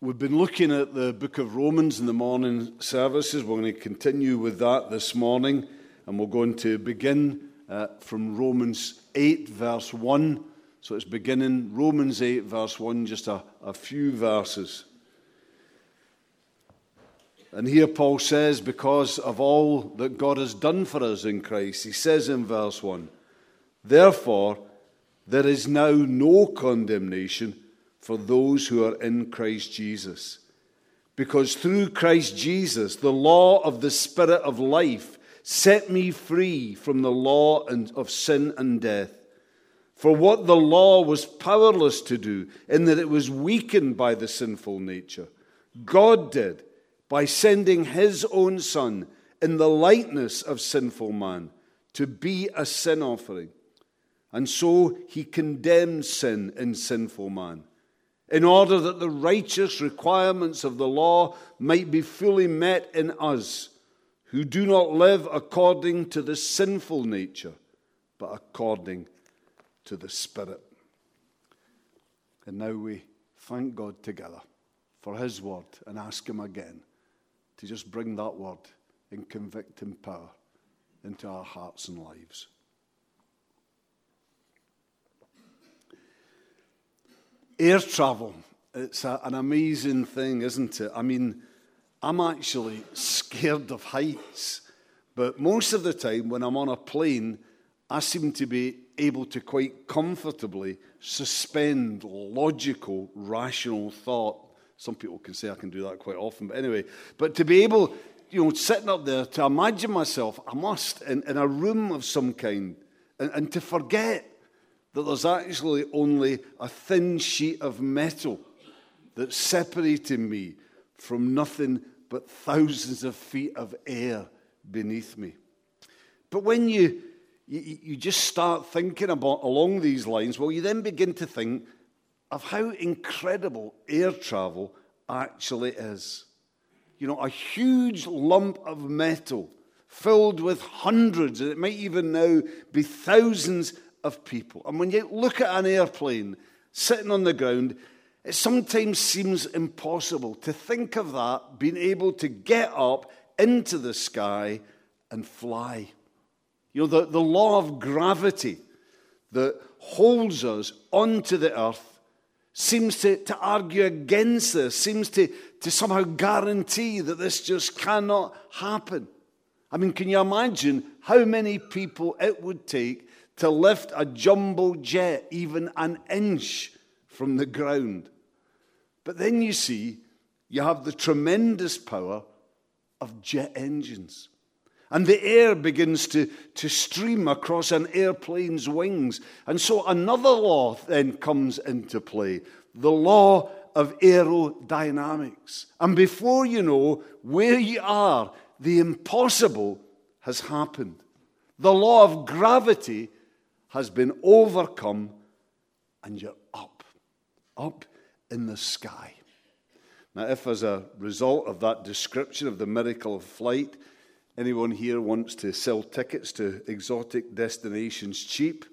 We've been looking at the book of Romans in the morning services. We're going to continue with that this morning, and we're going to begin uh, from Romans 8, verse 1. So it's beginning Romans 8, verse 1, just a, a few verses. And here Paul says, because of all that God has done for us in Christ, he says in verse 1 Therefore, there is now no condemnation for those who are in Christ Jesus. Because through Christ Jesus, the law of the Spirit of life set me free from the law of sin and death. For what the law was powerless to do, in that it was weakened by the sinful nature, God did by sending his own Son in the likeness of sinful man to be a sin offering. And so he condemned sin in sinful man in order that the righteous requirements of the law might be fully met in us, who do not live according to the sinful nature, but according to the Spirit. And now we thank God together for His word and ask Him again to just bring that word in convicting power into our hearts and lives. Air travel, it's a, an amazing thing, isn't it? I mean, I'm actually scared of heights, but most of the time when I'm on a plane, I seem to be able to quite comfortably suspend logical, rational thought. Some people can say I can do that quite often, but anyway, but to be able, you know, sitting up there, to imagine myself, I must, in, in a room of some kind, and, and to forget that there's actually only a thin sheet of metal that's separating me from nothing but thousands of feet of air beneath me. But when you, you, you just start thinking about along these lines, well, you then begin to think of how incredible air travel actually is. You know, a huge lump of metal filled with hundreds, and it might even now be thousands of people. And when you look at an airplane sitting on the ground, it sometimes seems impossible to think of that being able to get up into the sky and fly. You know, the, the law of gravity that holds us onto the earth seems to, to argue against this, seems to, to somehow guarantee that this just cannot happen. I mean, can you imagine how many people it would take to lift a jumbo jet even an inch from the ground. But then you see, you have the tremendous power of jet engines. And the air begins to, to stream across an airplane's wings. And so another law then comes into play the law of aerodynamics. And before you know where you are, the impossible has happened. The law of gravity has been overcome, and you're up, up in the sky. Now, if as a result of that description of the miracle of flight, anyone here wants to sell tickets to exotic destinations cheap,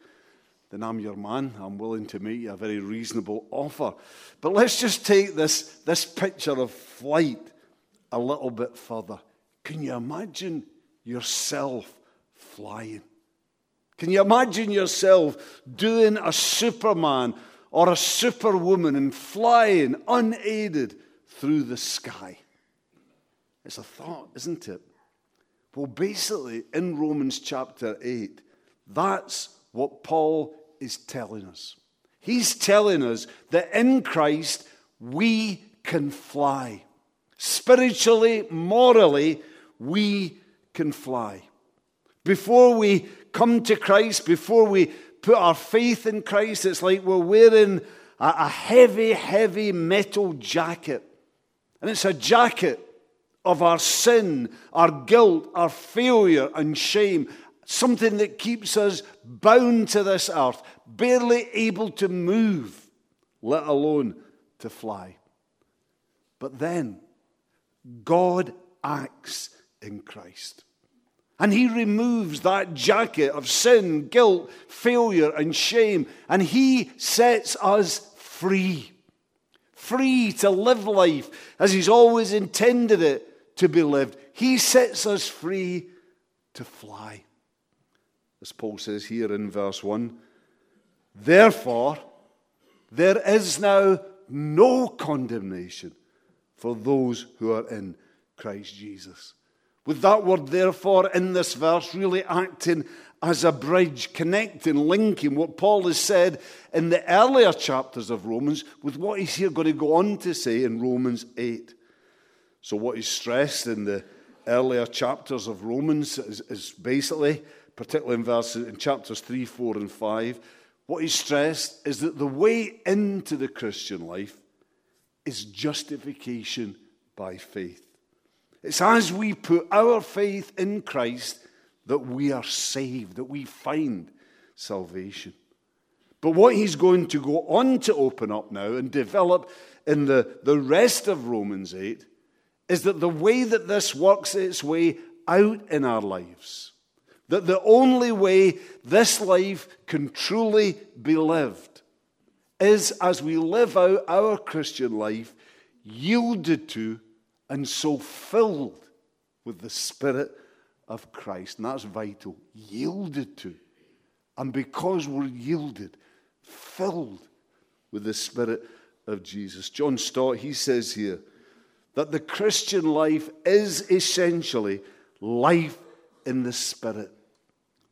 then I'm your man. I'm willing to make you a very reasonable offer. But let's just take this, this picture of flight a little bit further. Can you imagine yourself flying? Can you imagine yourself doing a Superman or a Superwoman and flying unaided through the sky? It's a thought, isn't it? Well, basically, in Romans chapter 8, that's what Paul is telling us. He's telling us that in Christ we can fly. Spiritually, morally, we can fly. Before we come to Christ, before we put our faith in Christ, it's like we're wearing a, heavy, heavy metal jacket. And it's a jacket of our sin, our guilt, our failure, and shame. Something that keeps us bound to this earth, barely able to move, let alone to fly. But then, God acts in Christ. And he removes that jacket of sin, guilt, failure, and shame, and he sets us free. free to live life as He's always intended it to be lived. He sets us free to fly. As Paul says here in verse 1 Therefore, there is now no condemnation for those who are in Christ Jesus. With that word, therefore, in this verse, really acting as a bridge, connecting, linking what Paul has said in the earlier chapters of Romans with what he's here going to go on to say in Romans 8. So, what is stressed in the earlier chapters of Romans is, is basically, particularly in verses in chapters 3, 4, and 5, what is stressed is that the way into the Christian life is justification by faith. It's as we put our faith in Christ that we are saved, that we find salvation. But what he's going to go on to open up now and develop in the, the rest of Romans 8 is that the way that this works its way out in our lives, that the only way this life can truly be lived is as we live out our Christian life yielded to and so filled with the Spirit of Christ. And that's vital. Yielded to. And because we're yielded, filled with the Spirit of Jesus. John Stott, he says here that the Christian life is essentially life in the Spirit.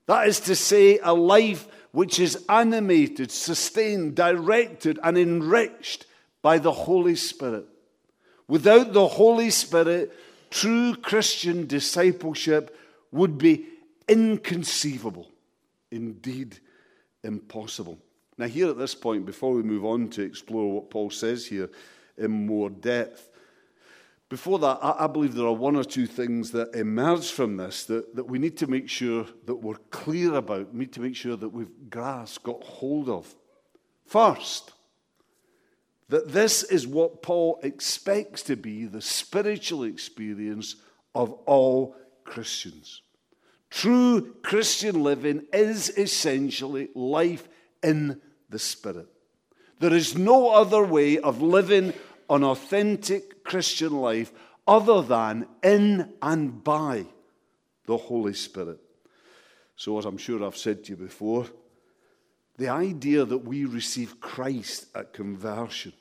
That is to say, a life which is animated, sustained, directed, and enriched by the Holy Spirit. Without the Holy Spirit, true Christian discipleship would be inconceivable, indeed impossible. Now, here at this point, before we move on to explore what Paul says here in more depth, before that, I, believe there are one or two things that emerge from this that, that we need to make sure that we're clear about, we need to make sure that we've grasped, got hold of. First, that this is what Paul expects to be the spiritual experience of all Christians. True Christian living is essentially life in the Spirit. There is no other way of living an authentic Christian life other than in and by the Holy Spirit. So, as I'm sure I've said to you before, the idea that we receive Christ at conversion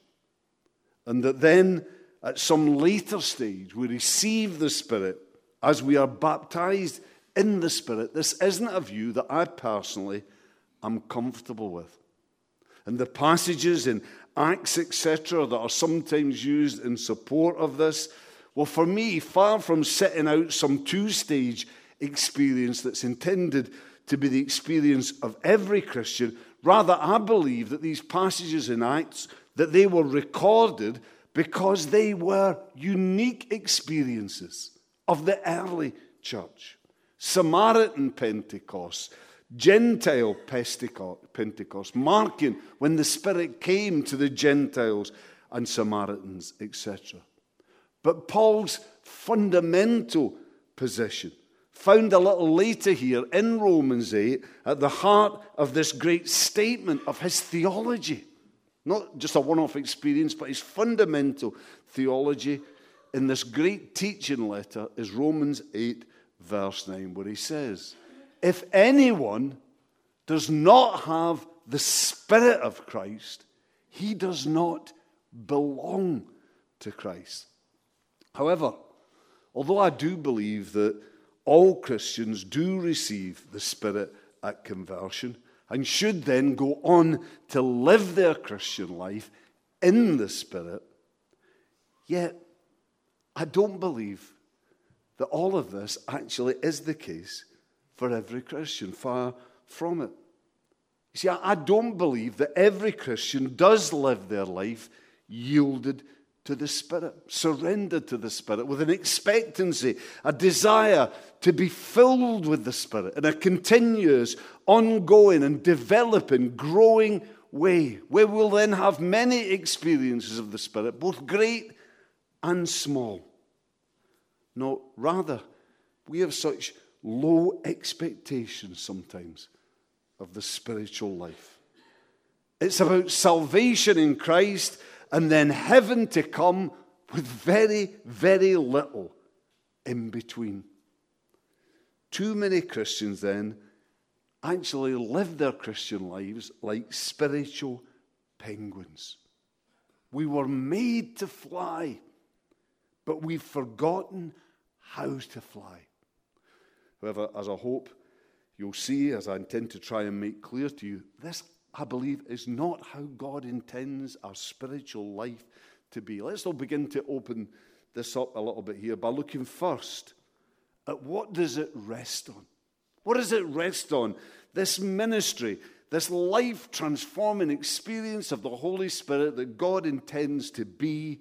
and that then at some later stage we receive the Spirit as we are baptized in the Spirit, this isn't a view that I personally am comfortable with. And the passages in Acts, etc., that are sometimes used in support of this, well, for me, far from setting out some two stage experience that's intended to be the experience of every Christian, rather, I believe that these passages in Acts, that they were recorded because they were unique experiences of the early church. Samaritan Pentecost, Gentile Pentecost, marking when the Spirit came to the Gentiles and Samaritans, etc. But Paul's fundamental position, found a little later here in Romans 8, at the heart of this great statement of his theology. Not just a one off experience, but his fundamental theology in this great teaching letter is Romans 8, verse 9, where he says, If anyone does not have the Spirit of Christ, he does not belong to Christ. However, although I do believe that all Christians do receive the Spirit at conversion and should then go on to live their Christian life in the Spirit, yet I don't believe that all of this actually is the case for every Christian. Far from it. You see, I don't believe that every Christian does live their life yielded to the Spirit, surrendered to the Spirit, with an expectancy, a desire to be filled with the Spirit in a continuous, ongoing, and developing, growing way, where we'll then have many experiences of the Spirit, both great and small. No, rather, we have such low expectations sometimes of the spiritual life. It's about salvation in Christ and then heaven to come with very, very little in between. Too many Christians then actually live their Christian lives like spiritual penguins. We were made to fly, but we've forgotten how to fly. However, as I hope you'll see, as I intend to try and make clear to you, this, I believe, is not how God intends our spiritual life to be. Let's all begin to open this up a little bit here by looking first at what does it rest on? What does it rest on? This ministry, this life transforming experience of the Holy Spirit that God intends to be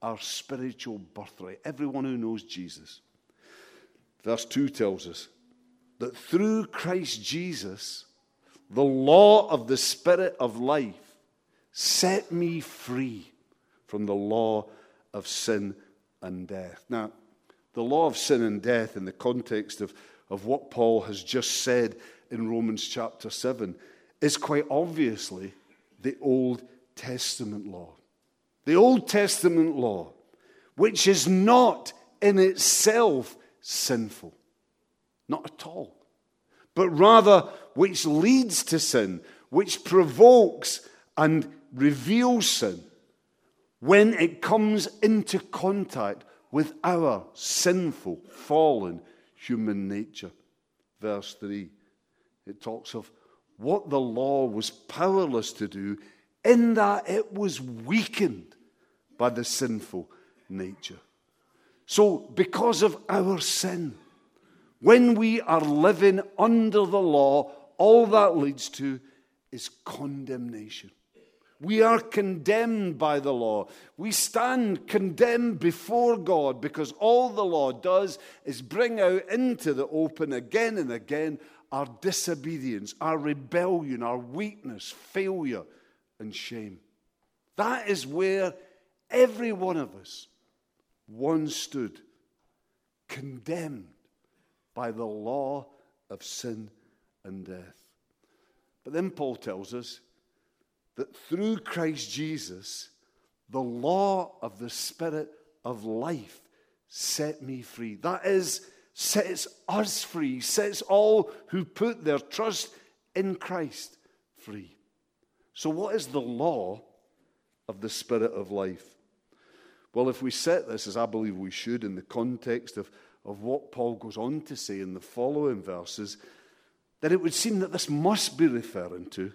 our spiritual birthright. Everyone who knows Jesus. Verse 2 tells us that through Christ Jesus, the law of the Spirit of life set me free from the law of sin and death. Now, the law of sin and death, in the context of, of what Paul has just said in Romans chapter 7, is quite obviously the Old Testament law. The Old Testament law, which is not in itself sinful, not at all, but rather which leads to sin, which provokes and reveals sin when it comes into contact with our sinful, fallen human nature. Verse 3, it talks of what the law was powerless to do, in that it was weakened by the sinful nature. So, because of our sin, when we are living under the law, all that leads to is condemnation. We are condemned by the law. We stand condemned before God because all the law does is bring out into the open again and again our disobedience, our rebellion, our weakness, failure, and shame. That is where every one of us once stood, condemned by the law of sin and death. But then Paul tells us that through Christ Jesus, the law of the Spirit of life set me free. That is, sets us free, sets all who put their trust in Christ free. So, what is the law of the Spirit of life? Well, if we set this, as I believe we should, in the context of, of what Paul goes on to say in the following verses, then it would seem that this must be referring to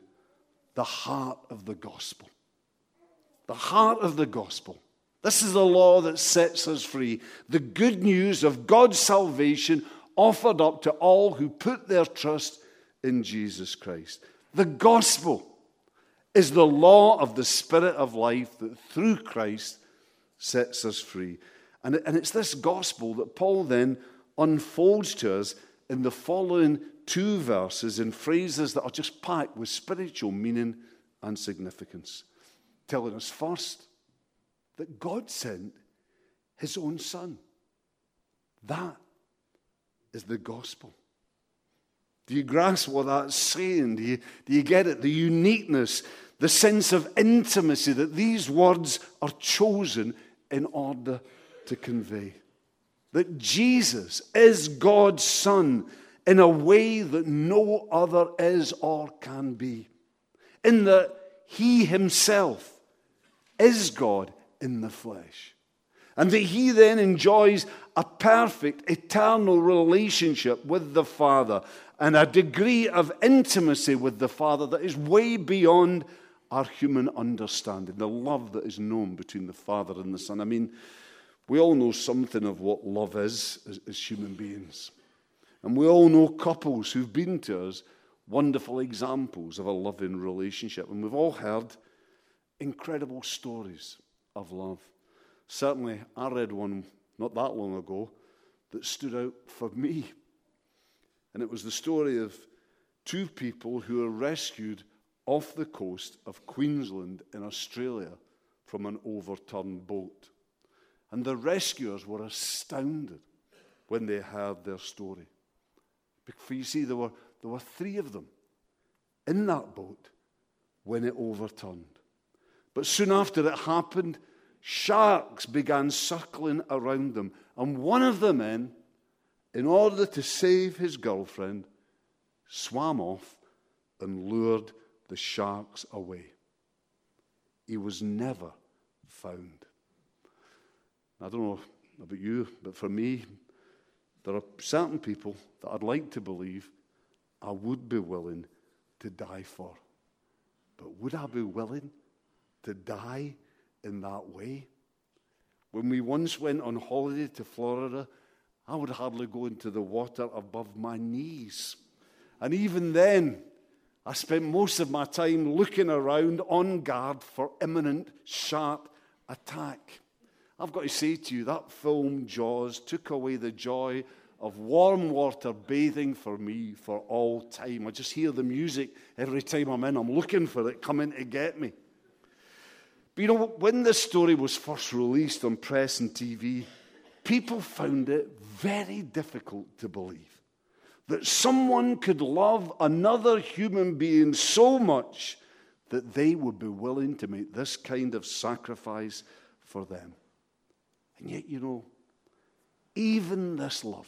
the heart of the gospel. The heart of the gospel. This is the law that sets us free. The good news of God's salvation offered up to all who put their trust in Jesus Christ. The gospel is the law of the Spirit of life that through Christ sets us free. And, and it's this gospel that Paul then unfolds to us in the following two verses in phrases that are just packed with spiritual meaning and significance, telling us first that God sent his own son. That is the gospel. Do you grasp what that's saying? Do you, do you get it? The uniqueness, the sense of intimacy that these words are chosen in order to convey. That Jesus is God's Son in a way that no other is or can be. In that he himself is God in the flesh. And that he then enjoys a perfect, eternal relationship with the Father and a degree of intimacy with the Father that is way beyond our human understanding. The love that is known between the Father and the Son. I mean, we all know something of what love is as, as human beings. And we all know couples who've been to us wonderful examples of a loving relationship. And we've all heard incredible stories of love. Certainly, I read one not that long ago that stood out for me. And it was the story of two people who were rescued off the coast of Queensland in Australia from an overturned boat. And the rescuers were astounded when they heard their story. For you see, there were, there were three of them in that boat when it overturned. But soon after it happened, sharks began circling around them. And one of the men, in order to save his girlfriend, swam off and lured the sharks away. He was never found. I don't know about you, but for me, there are certain people that I'd like to believe I would be willing to die for. But would I be willing to die in that way? When we once went on holiday to Florida, I would hardly go into the water above my knees. And even then, I spent most of my time looking around on guard for imminent shark attack. I've got to say to you, that film, Jaws, took away the joy of warm water bathing for me for all time. I just hear the music every time I'm in. I'm looking for it coming to get me. But you know, when this story was first released on press and TV, people found it very difficult to believe that someone could love another human being so much that they would be willing to make this kind of sacrifice for them. And yet, you know, even this love,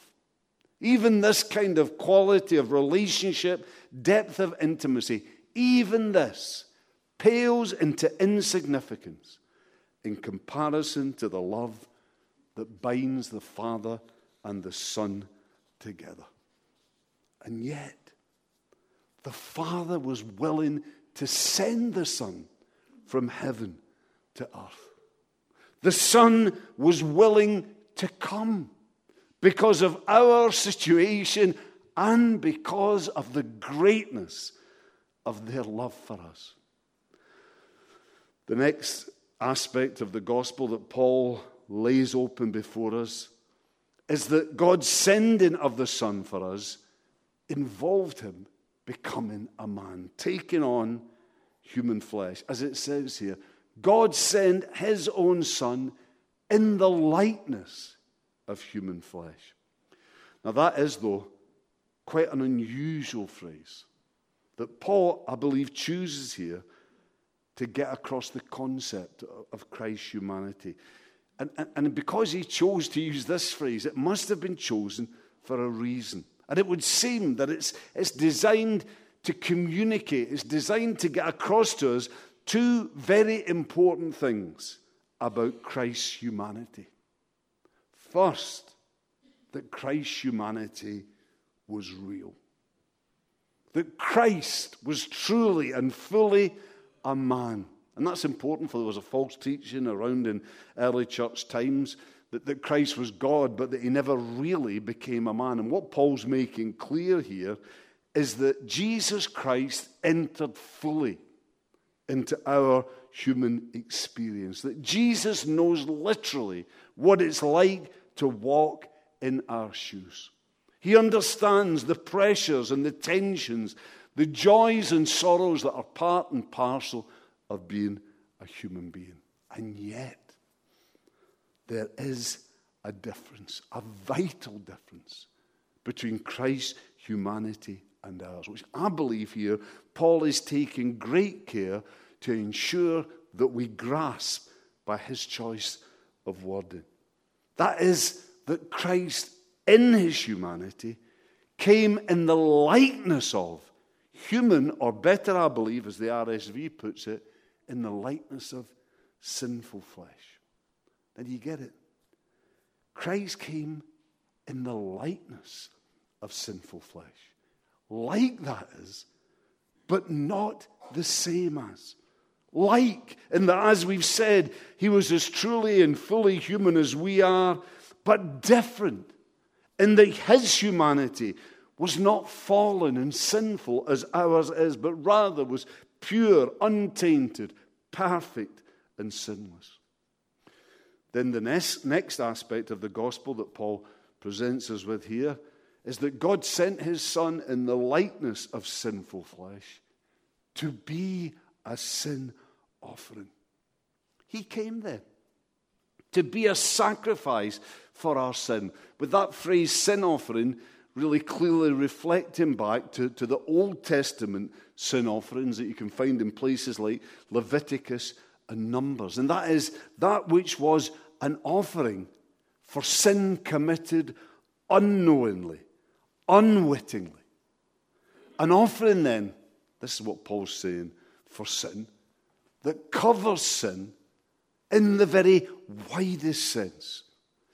even this kind of quality of relationship, depth of intimacy, even this pales into insignificance in comparison to the love that binds the Father and the Son together. And yet, the Father was willing to send the Son from heaven to earth. The Son was willing to come because of our situation and because of the greatness of their love for us. The next aspect of the gospel that Paul lays open before us is that God's sending of the Son for us involved him becoming a man, taking on human flesh. As it says here, God sent his own Son in the likeness of human flesh. Now, that is, though, quite an unusual phrase that Paul, I believe, chooses here to get across the concept of Christ's humanity. And, and, and, because he chose to use this phrase, it must have been chosen for a reason. And it would seem that it's, it's designed to communicate, it's designed to get across to us two very important things about Christ's humanity. First, that Christ's humanity was real. That Christ was truly and fully a man. And that's important, for there was a false teaching around in early church times that, that Christ was God, but that he never really became a man. And what Paul's making clear here is that Jesus Christ entered fully into our human experience. That Jesus knows literally what it's like to walk in our shoes. He understands the pressures and the tensions, the joys and sorrows that are part and parcel of being a human being. And yet, there is a difference, a vital difference between Christ's humanity and ours, which I believe here Paul is taking great care to ensure that we grasp by his choice of wording. That is, that Christ, in his humanity, came in the likeness of human, or better, I believe, as the RSV puts it, in the likeness of sinful flesh. Now, do you get it? Christ came in the likeness of sinful flesh. Like that is, but not the same as like, in that, as we've said, he was as truly and fully human as we are, but different in that his humanity was not fallen and sinful as ours is, but rather was pure, untainted, perfect, and sinless. Then the next, next aspect of the gospel that Paul presents us with here is that God sent his Son in the likeness of sinful flesh to be a sin offering. He came there to be a sacrifice for our sin. With that phrase, sin offering, really clearly reflecting back to, to the Old Testament sin offerings that you can find in places like Leviticus and Numbers, and that is that which was an offering for sin committed unknowingly, unwittingly. An offering, then, this is what Paul's saying, for sin, that covers sin in the very widest sense.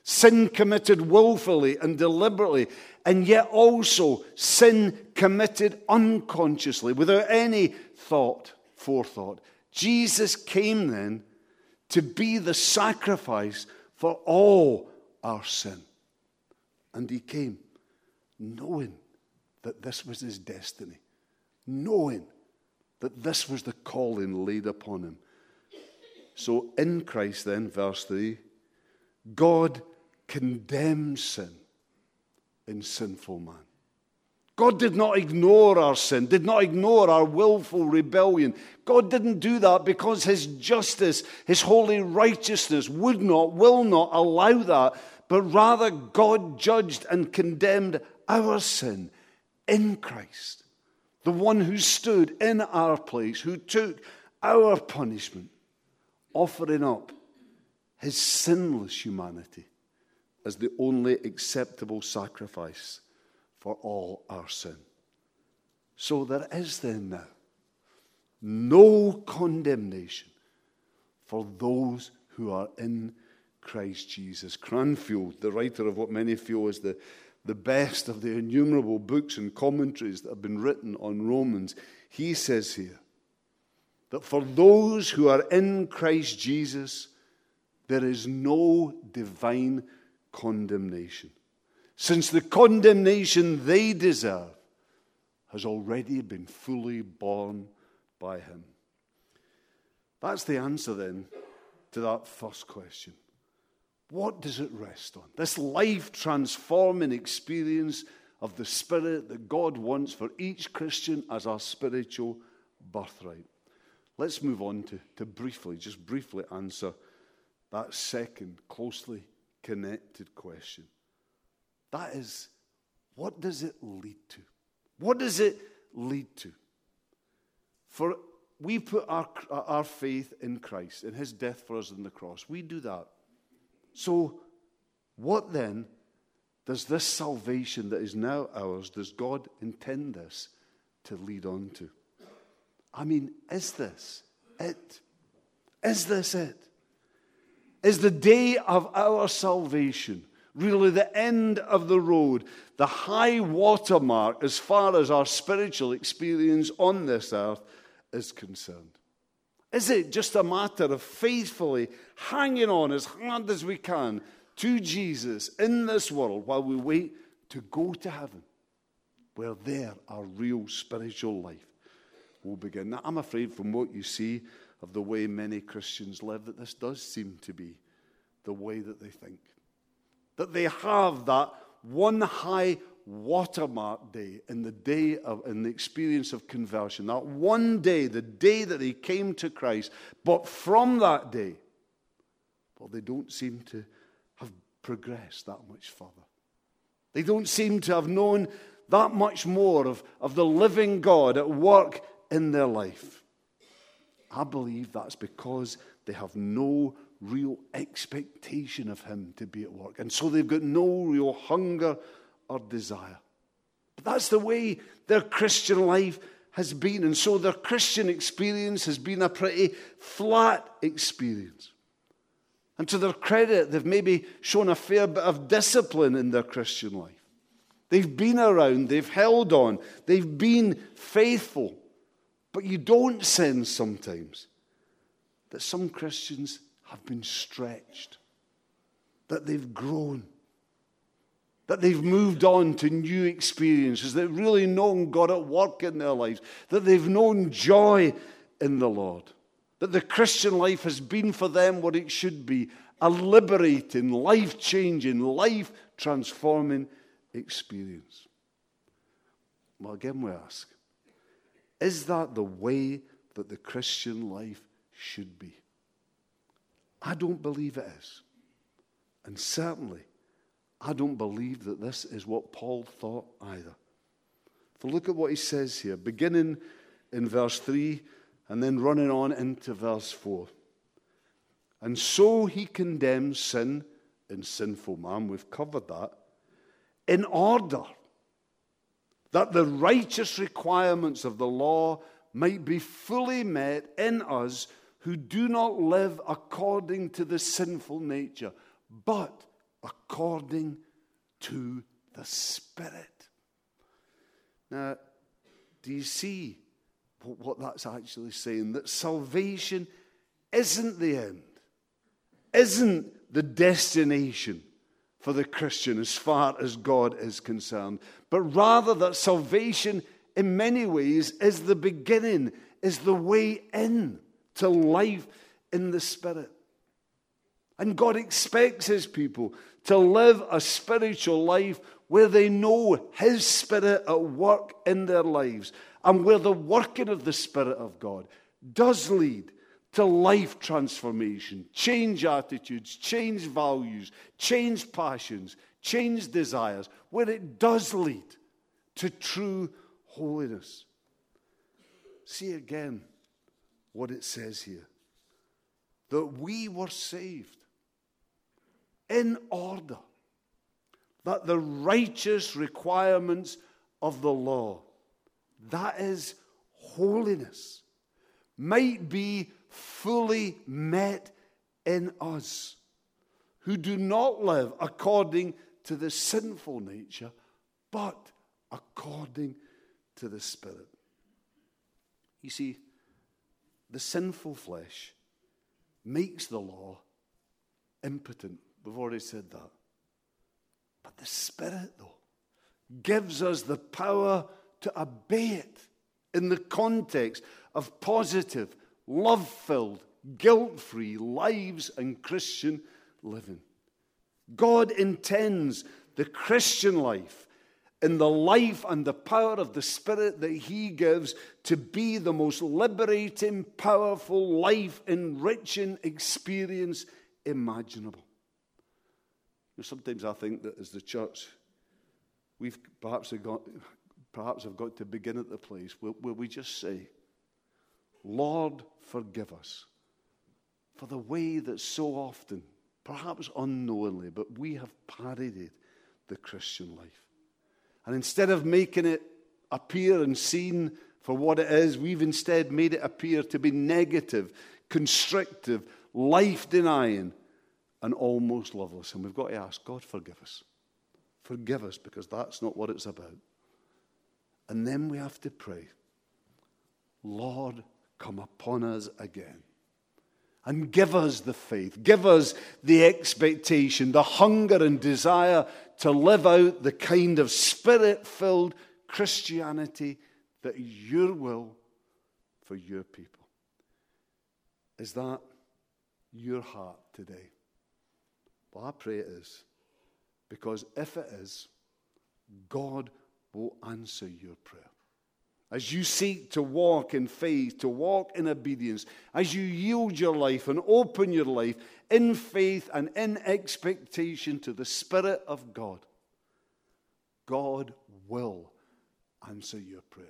Sin committed willfully and deliberately, and yet also sin committed unconsciously, without any thought, forethought. Jesus came then to be the sacrifice for all our sin. And he came knowing that this was his destiny, knowing that this was the calling laid upon him. So in Christ, then, verse 3, God condemns sin in sinful man. God did not ignore our sin, did not ignore our willful rebellion. God didn't do that because His justice, His holy righteousness would not, will not allow that, but rather God judged and condemned our sin in Christ, the one who stood in our place, who took our punishment, offering up His sinless humanity as the only acceptable sacrifice for all our sin. So there is then now no condemnation for those who are in Christ Jesus. Cranfield, the writer of what many feel is the, the best of the innumerable books and commentaries that have been written on Romans, he says here that for those who are in Christ Jesus, there is no divine condemnation since the condemnation they deserve has already been fully borne by him. That's the answer then to that first question. What does it rest on? This life transforming experience of the Spirit that God wants for each Christian as our spiritual birthright. Let's move on to, to briefly, just briefly answer that second closely connected question. That is, what does it lead to? What does it lead to? For we put our, our faith in Christ, in his death for us on the cross. We do that. So, what then does this salvation that is now ours, does God intend this to lead on to? I mean, is this it? Is this it? Is the day of our salvation really the end of the road, the high watermark as far as our spiritual experience on this earth is concerned? Is it just a matter of faithfully hanging on as hard as we can to Jesus in this world while we wait to go to heaven, where there our real spiritual life will begin? Now, I'm afraid from what you see of the way many Christians live that this does seem to be the way that they think that they have that one high watermark day in the day of in the experience of conversion. That one day the day that they came to christ but from that day well they don't seem to have progressed that much further. They don't seem to have known that much more of, of the living god at work in their life. I believe that's because they have no real expectation of Him to be at work. And so they've got no real hunger or desire. But that's the way their Christian life has been. And so their Christian experience has been a pretty flat experience. And to their credit, they've maybe shown a fair bit of discipline in their Christian life. They've been around, they've held on, they've been faithful. But you don't sense sometimes that some Christians have been stretched, that they've grown, that they've moved on to new experiences, that really known God at work in their lives, that they've known joy in the Lord, that the Christian life has been for them what it should be a liberating, life changing, life transforming experience. Well, again, we ask is that the way that the Christian life should be? I don't believe it is. And certainly, I don't believe that this is what Paul thought either. For look at what he says here, beginning in verse 3 and then running on into verse 4. And so he condemns sin in sinful man. We've covered that. In order that the righteous requirements of the law might be fully met in us who do not live according to the sinful nature, but according to the Spirit. Now, do you see what that's actually saying? That salvation isn't the end, isn't the destination for the Christian as far as God is concerned, but rather that salvation, in many ways, is the beginning, is the way in to life in the Spirit. And God expects His people to live a spiritual life where they know His Spirit at work in their lives and where the working of the Spirit of God does lead to life transformation, change attitudes, change values, change passions, change desires, where it does lead to true holiness. See again what it says here that we were saved in order that the righteous requirements of the law, that is holiness, might be fully met in us who do not live according to the sinful nature, but according to the Spirit. You see, the sinful flesh makes the law impotent. We've already said that. But the Spirit, though, gives us the power to obey it in the context of positive, love filled, guilt free lives and Christian living. God intends the Christian life in the life and the power of the Spirit that He gives to be the most liberating, powerful, life enriching experience imaginable. Know, sometimes I think that as the church, we've perhaps have got, perhaps have got to begin at the place where, where we just say, Lord, forgive us for the way that so often, perhaps unknowingly, but we have parodied the Christian life. And instead of making it appear and seen for what it is, we've instead made it appear to be negative, constrictive, life denying, and almost loveless. And we've got to ask God, forgive us. Forgive us because that's not what it's about. And then we have to pray, Lord, come upon us again. And give us the faith, give us the expectation, the hunger and desire to live out the kind of spirit filled Christianity that your will for your people. Is that your heart today? Well, I pray it is. Because if it is, God will answer your prayer. As you seek to walk in faith, to walk in obedience, as you yield your life and open your life in faith and in expectation to the Spirit of God, God will answer your prayer.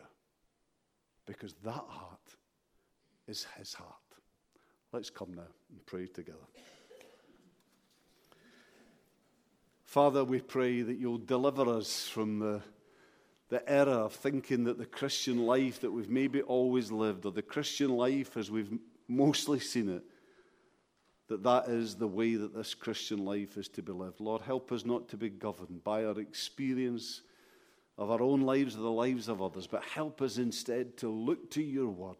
Because that heart is His heart. Let's come now and pray together. Father, we pray that you'll deliver us from the, the error of thinking that the Christian life that we've maybe always lived, or the Christian life as we've mostly seen it, that that is the way that this Christian life is to be lived. Lord, help us not to be governed by our experience of our own lives or the lives of others, but help us instead to look to your word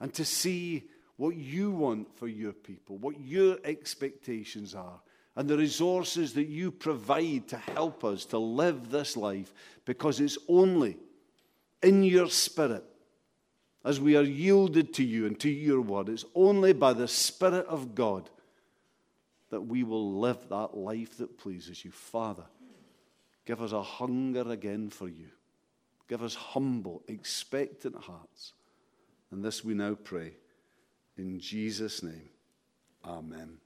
and to see what you want for your people, what your expectations are and the resources that you provide to help us to live this life because it's only in your spirit as we are yielded to you and to your word. It's only by the Spirit of God that we will live that life that pleases you. Father, give us a hunger again for you. Give us humble, expectant hearts. And this we now pray. In Jesus' name, amen.